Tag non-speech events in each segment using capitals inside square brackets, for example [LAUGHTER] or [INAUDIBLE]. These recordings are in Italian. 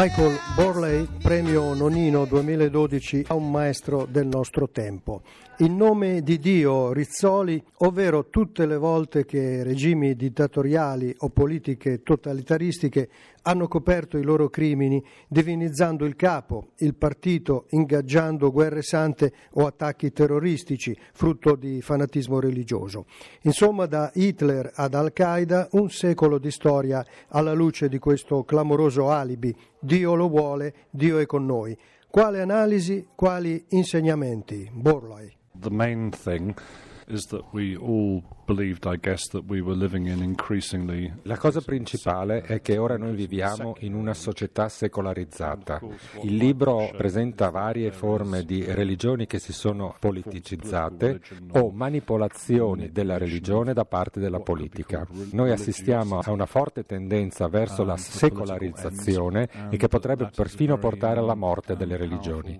Michael Borley, premio Nonino 2012 a un maestro del nostro tempo. In nome di Dio, Rizzoli, ovvero tutte le volte che regimi dittatoriali o politiche totalitaristiche hanno coperto i loro crimini divinizzando il capo, il partito, ingaggiando guerre sante o attacchi terroristici, frutto di fanatismo religioso. Insomma, da Hitler ad Al-Qaeda, un secolo di storia alla luce di questo clamoroso alibi. Dio lo vuole, Dio è con noi. Quale analisi, quali insegnamenti? Borlai. The main thing is that we all la cosa principale è che ora noi viviamo in una società secolarizzata. Il libro presenta varie forme di religioni che si sono politicizzate o manipolazioni della religione da parte della politica. Noi assistiamo a una forte tendenza verso la secolarizzazione e che potrebbe perfino portare alla morte delle religioni.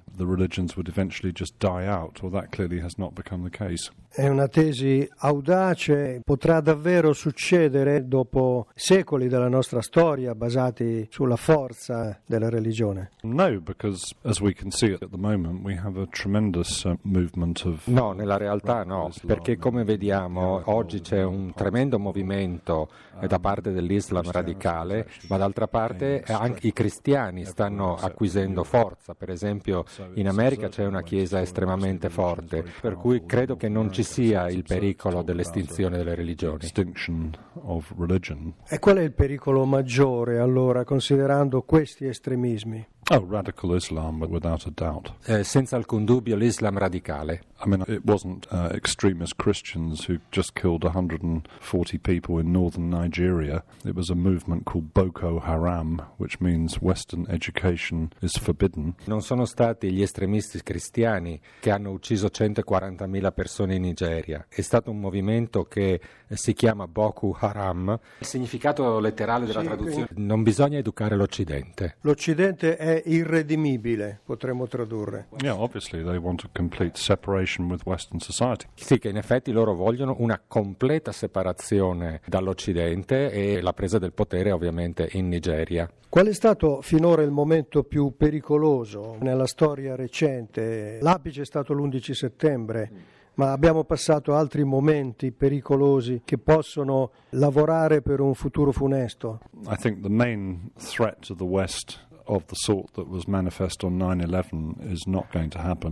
È una tesi audace pace potrà davvero succedere dopo secoli della nostra storia basati sulla forza della religione? No, because as we can see at the moment we have a tremendous uh, movement of No, nella realtà no, perché come vediamo oggi c'è un tremendo movimento eh, da parte dell'Islam radicale, ma d'altra parte anche i cristiani stanno acquisendo forza, per esempio in America c'è una chiesa estremamente forte, per cui credo che non ci sia il pericolo dell'estinzione estinzione delle religioni. E qual è il pericolo maggiore allora, considerando questi estremismi? Oh, radical Islam, without a doubt. Eh, senza alcun dubbio l'Islam radicale. I mean, it wasn't uh, extremist Christians who just killed 140 people in northern Nigeria. It was a movement called Boko Haram, which means Western education is forbidden. Non sono stati gli estremisti cristiani che hanno ucciso 140.000 persone in Nigeria. È stato un movimento che si chiama Boko Haram. Il significato letterale della sì, traduzione quindi... non bisogna educare l'Occidente. L'Occidente è irredimibile, potremmo tradurre. Yeah, obviously they want a complete separation with Western society. Sì, che in effetti loro vogliono una completa separazione dall'Occidente e la presa del potere ovviamente in Nigeria. Qual è stato finora il momento più pericoloso nella storia recente? L'apice è stato l'11 settembre ma abbiamo passato altri momenti pericolosi che possono lavorare per un futuro funesto. I think the main threat to the West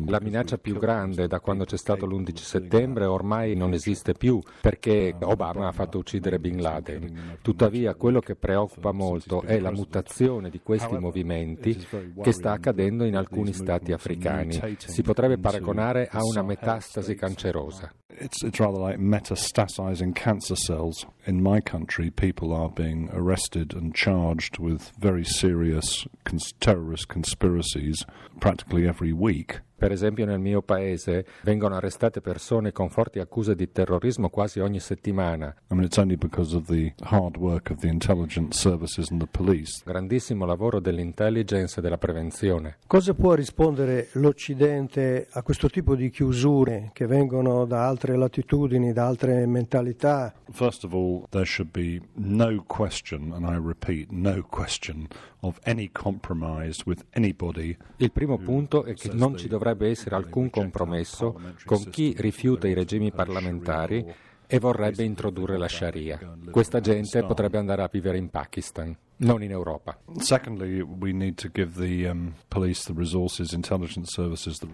la minaccia più grande da quando c'è stato l'11 settembre ormai non esiste più perché Obama ha fatto uccidere Bin Laden. Tuttavia quello che preoccupa molto è la mutazione di questi movimenti che sta accadendo in alcuni stati africani. Si potrebbe paragonare a una metastasi cancerosa. It's, it's rather like metastasizing cancer cells. In my country, people are being arrested and charged with very serious cons- terrorist conspiracies practically every week. Per esempio nel mio paese vengono arrestate persone con forti accuse di terrorismo quasi ogni settimana. I mean, Grandissimo lavoro dell'intelligence e della prevenzione. Cosa può rispondere l'Occidente a questo tipo di chiusure che vengono da altre latitudini, da altre mentalità? First of all, there should be no question, and I repeat, no question of any compromise with anybody. Il primo punto è che non ci dovrebbe dovrebbe essere alcun compromesso con chi rifiuta i regimi parlamentari e vorrebbe introdurre la Sharia. Questa gente potrebbe andare a vivere in Pakistan non in Europa.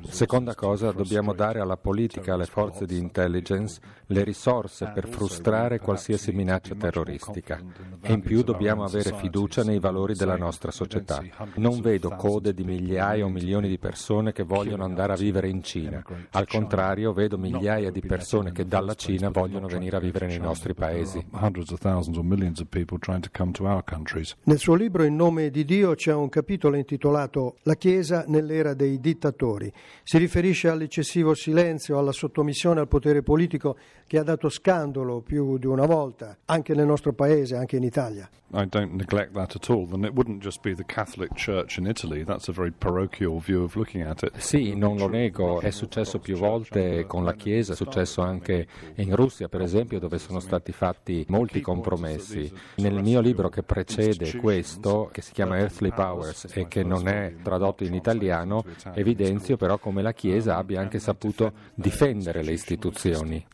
Seconda cosa, dobbiamo dare alla politica alle forze di intelligence le risorse per frustrare qualsiasi minaccia terroristica e in più dobbiamo avere fiducia nei valori della nostra società. Non vedo code di migliaia o milioni di persone che vogliono andare a vivere in Cina. Al contrario, vedo migliaia di persone che dalla Cina vogliono venire a vivere nei nostri paesi. Hundreds of thousands or millions of people trying to come to our countries. Countries. Nel suo libro In nome di Dio c'è un capitolo intitolato La Chiesa nell'era dei dittatori. Si riferisce all'eccessivo silenzio, alla sottomissione al potere politico che ha dato scandalo più di una volta, anche nel nostro paese, anche in Italia. I don't neglect that at all. And it wouldn't just be the Catholic Church in Italy. That's a very parochial view of looking at it. Sì, non lo nego, è successo più volte con la Chiesa, è successo anche in Russia, per esempio, dove sono stati fatti molti compromessi. Nel mio libro che precede questo, che si chiama Earthly Powers e che non è tradotto in italiano, evidenzio però come la Chiesa abbia anche saputo difendere le istituzioni.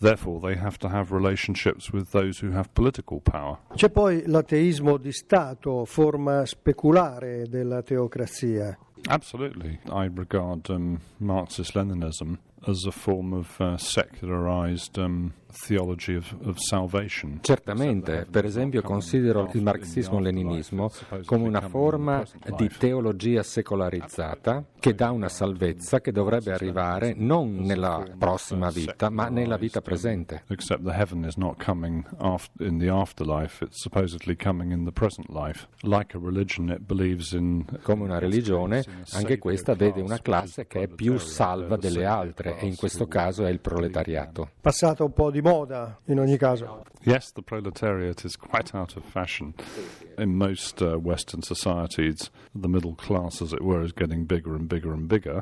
C'è poi l'ateismo di Stato, forma speculare della teocrazia. Absolutely. I regard um, Marxist Leninism as a form of uh, secularized um, theology of, of salvation. Certamente, per esempio considero il marxismo-leninismo come una forma di teologia secolarizzata che dà una salvezza che dovrebbe arrivare non nella prossima vita, ma nella vita presente. Except the heaven is not coming in the afterlife, it's supposedly coming in the present life. Like a religion, it believes in. Come una religione, anche questa vede una classe che è più salva delle altre, e in questo caso è il proletariato. Passata un po' di moda in ogni caso. Yes, the proletariat is quite out of fashion. In most uh, Western societies, the middle class, as it were, is getting bigger and bigger and bigger.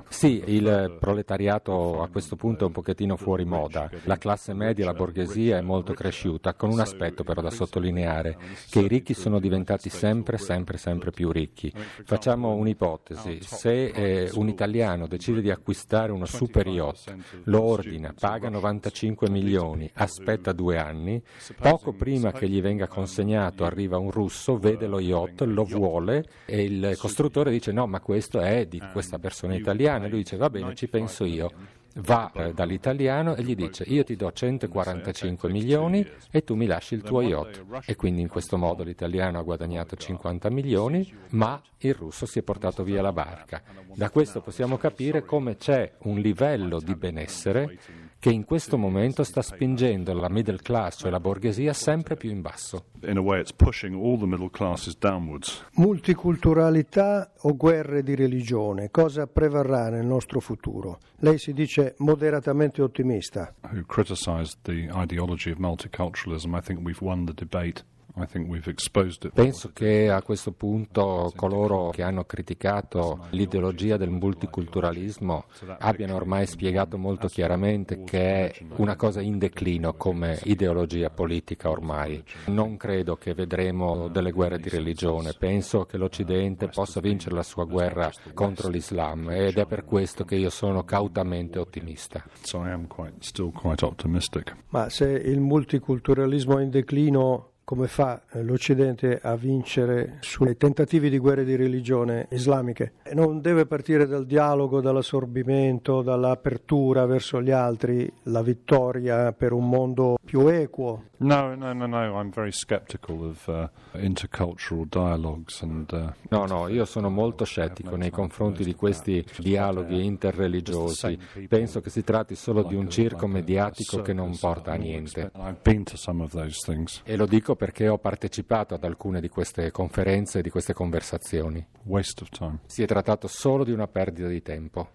Sì, il proletariato a questo punto è un pochettino fuori moda. La classe media, la borghesia è molto cresciuta, con un aspetto però da sottolineare, che i ricchi sono diventati sempre, sempre, sempre più ricchi. Facciamo un'ipotesi, se eh, un italiano decide di acquistare uno super yacht, lo ordina, paga 95 milioni, aspetta due anni, poco prima che gli venga consegnato arriva un russo, vede lo yacht, lo vuole e il costruttore dice no ma questo è di questa persona italiana lui dice va bene ci penso io. va eh, dall'italiano e gli dice io ti do 145 milioni e tu mi lasci il tuo yacht. e quindi in questo modo l'italiano ha guadagnato 50 milioni ma il russo si è portato via la barca. Da questo possiamo capire come c'è un livello di benessere che in questo momento sta spingendo la middle class, cioè la borghesia, sempre più in basso. Multiculturalità o guerre di religione, cosa prevarrà nel nostro futuro? Lei si dice moderatamente ottimista. Who criticized the ideology of multiculturalism? I think we've won the debate. Penso che a questo punto coloro che hanno criticato l'ideologia del multiculturalismo abbiano ormai spiegato molto chiaramente che è una cosa in declino come ideologia politica ormai. Non credo che vedremo delle guerre di religione, penso che l'Occidente possa vincere la sua guerra contro l'Islam ed è per questo che io sono cautamente ottimista. Ma se il multiculturalismo è in declino come fa eh, l'Occidente a vincere sui tentativi di guerre di religione islamiche. Non deve partire dal dialogo, dall'assorbimento, dall'apertura verso gli altri, la vittoria per un mondo più equo. No, no, no, no, I'm very skeptical of uh, intercultural dialogues and uh... No, no, io sono molto scettico nei confronti di questi dialoghi interreligiosi. Penso che si tratti solo di un circo mediatico che non porta a niente. E lo dico perché ho partecipato ad alcune di queste conferenze e di queste conversazioni. Si è trattato solo di una perdita di tempo.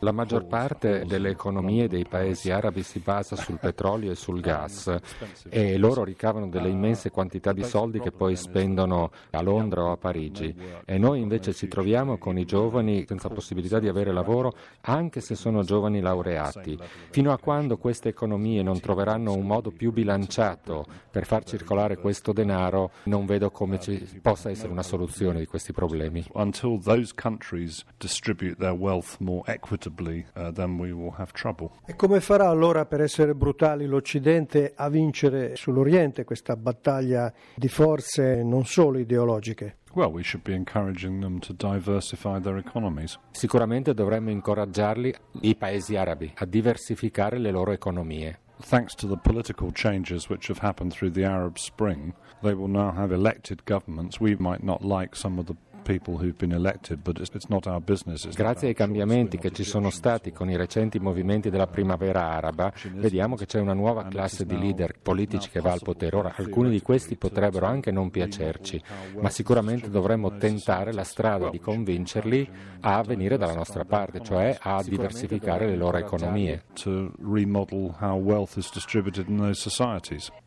La maggior parte delle economie dei paesi arabi si basa sul [LAUGHS] petrolio e sul gas. e loro ricavano delle immense quantità di soldi che poi spendono a Londra o a Parigi. e noi invece ci troviamo con i giovani senza possibilità di avere lavoro anche se sono giovani laureati. Fino a quando queste economie non troveranno un modo più bilanciato per far circolare questo denaro, non vedo come ci possa essere una soluzione di questi problemi. Until those countries distribute their wealth more equitably, uh, then we will have trouble. E come farà allora, per essere brutali, l'Occidente a vincere sull'Oriente questa battaglia di forze non solo ideologiche? Well, we should be encouraging them to diversify their economies. Sicuramente dovremmo incoraggiarli, i paesi arabi, a diversificare le loro economie. Thanks to the political changes which have happened through the Arab Spring, they will now have elected governments. We might not like some of the Grazie ai cambiamenti che ci sono stati con i recenti movimenti della primavera araba, vediamo che c'è una nuova classe di leader politici che va al potere. Ora, alcuni di questi potrebbero anche non piacerci, ma sicuramente dovremmo tentare la strada di convincerli a venire dalla nostra parte, cioè a diversificare le loro economie.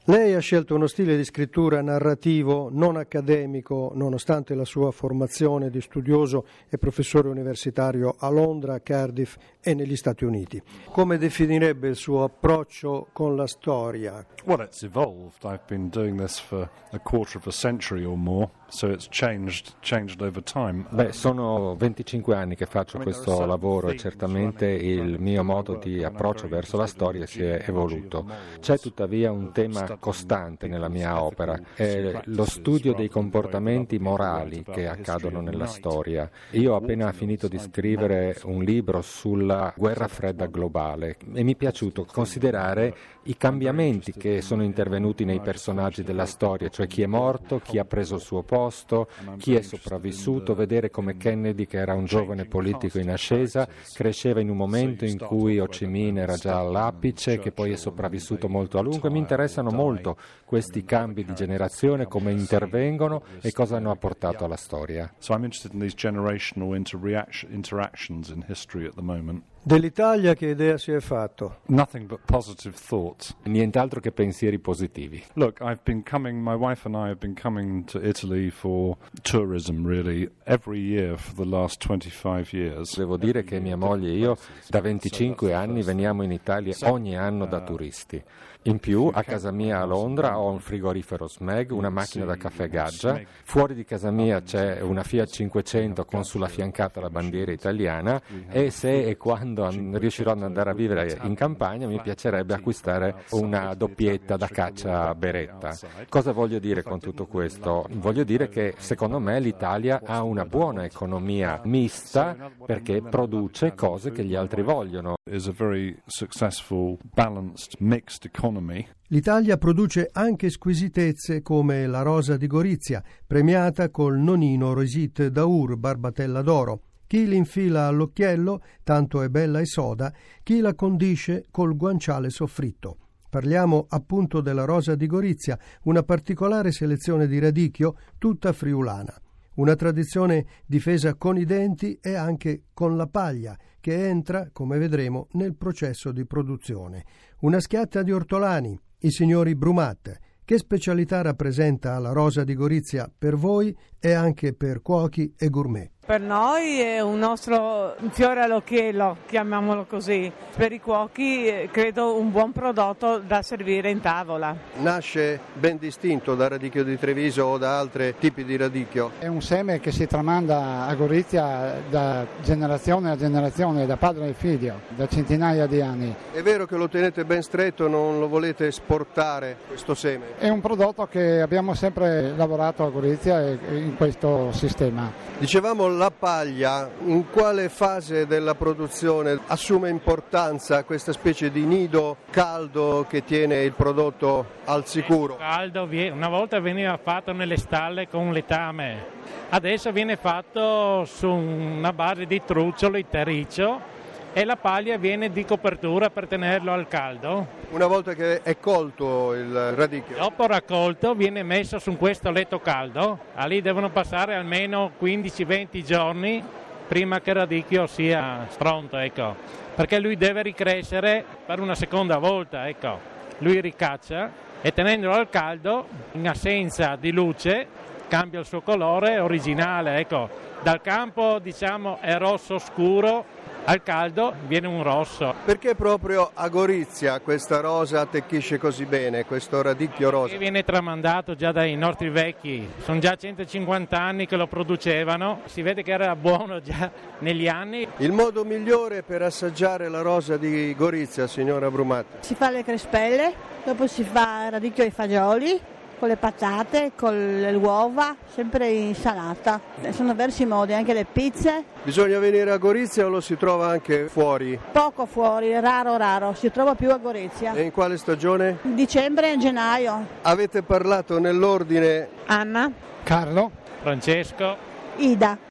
Lei ha scelto uno stile di scrittura narrativo non accademico, nonostante la sua formazione di studioso e professore universitario a Londra, Cardiff e negli Stati Uniti. Come definirebbe il suo approccio con la storia? Well, it's evolved. I've been doing this for a quarter of a century or more. So it's changed, changed over time. Beh, sono 25 anni che faccio questo lavoro e certamente il mio modo di approccio verso la storia si è evoluto. C'è tuttavia un tema costante nella mia opera, è lo studio dei comportamenti morali che accadono nella storia. Io ho appena finito di scrivere un libro sulla guerra fredda globale e mi è piaciuto considerare i cambiamenti che sono intervenuti nei personaggi della storia, cioè chi è morto, chi ha preso il suo posto, chi è sopravvissuto, vedere come Kennedy, che era un giovane politico in ascesa, cresceva in un momento in cui Ho Chi Minh era già all'apice, che poi è sopravvissuto molto a lungo e mi interessano molto questi cambi di generazione, come intervengono e cosa hanno apportato alla storia. So I'm interested in these generational interactions in history at the. Dell'Italia che idea si è fatto? Nothing but positive thoughts. Nient'altro che pensieri positivi. Look, I've been coming, my wife and I have been coming to Italy for tourism really every year for the last 25 years. Devo dire che mia moglie e io da 25 anni veniamo in Italia ogni anno da turisti. In più, a casa mia a Londra ho un frigorifero Smeg, una macchina da caffè Gaggia, fuori di casa mia c'è una Fiat 500 con sulla fiancata la bandiera italiana e se e quando riuscirò ad andare a vivere in campagna mi piacerebbe acquistare una doppietta da caccia beretta. Cosa voglio dire con tutto questo? Voglio dire che secondo me l'Italia ha una buona economia mista perché produce cose che gli altri vogliono. L'Italia produce anche squisitezze come la rosa di Gorizia, premiata col nonino Rosit d'Aur, barbatella d'oro. Chi l'infila all'occhiello, tanto è bella e soda, chi la condisce col guanciale soffritto. Parliamo appunto della rosa di Gorizia, una particolare selezione di radicchio tutta friulana. Una tradizione difesa con i denti e anche con la paglia, che entra, come vedremo, nel processo di produzione. Una schiatta di ortolani, i signori Brumat. Che specialità rappresenta la rosa di Gorizia per voi e anche per cuochi e gourmet? Per noi è un nostro fiore all'occhiello, chiamiamolo così. Per i cuochi eh, credo un buon prodotto da servire in tavola. Nasce ben distinto da radicchio di Treviso o da altri tipi di radicchio? È un seme che si tramanda a Gorizia da generazione a generazione, da padre e figlio, da centinaia di anni. È vero che lo tenete ben stretto, non lo volete esportare questo seme? È un prodotto che abbiamo sempre lavorato a Gorizia in questo sistema. Dicevamo la paglia in quale fase della produzione assume importanza questa specie di nido caldo che tiene il prodotto al sicuro? Caldo una volta veniva fatto nelle stalle con letame, adesso viene fatto su una base di trucciolo e terriccio e la paglia viene di copertura per tenerlo al caldo. Una volta che è colto il radicchio? Dopo raccolto viene messo su questo letto caldo, a lì devono passare almeno 15-20 giorni prima che il radicchio sia pronto, ecco. perché lui deve ricrescere per una seconda volta, ecco. lui ricaccia e tenendolo al caldo, in assenza di luce, cambia il suo colore originale, ecco. dal campo diciamo è rosso scuro al caldo viene un rosso. Perché proprio a Gorizia questa rosa attecchisce così bene, questo radicchio rosa? Che viene tramandato già dai nostri vecchi, sono già 150 anni che lo producevano, si vede che era buono già negli anni. Il modo migliore per assaggiare la rosa di Gorizia, signora Brumata? Si fa le crespelle, dopo si fa il radicchio ai fagioli, con le patate, con le uova, sempre in salata. Sono diversi modi, anche le pizze. Bisogna venire a Gorizia o lo si trova anche fuori? Poco fuori, raro raro, si trova più a Gorizia. E in quale stagione? In dicembre e gennaio. Avete parlato nell'ordine? Anna. Carlo. Francesco. Ida.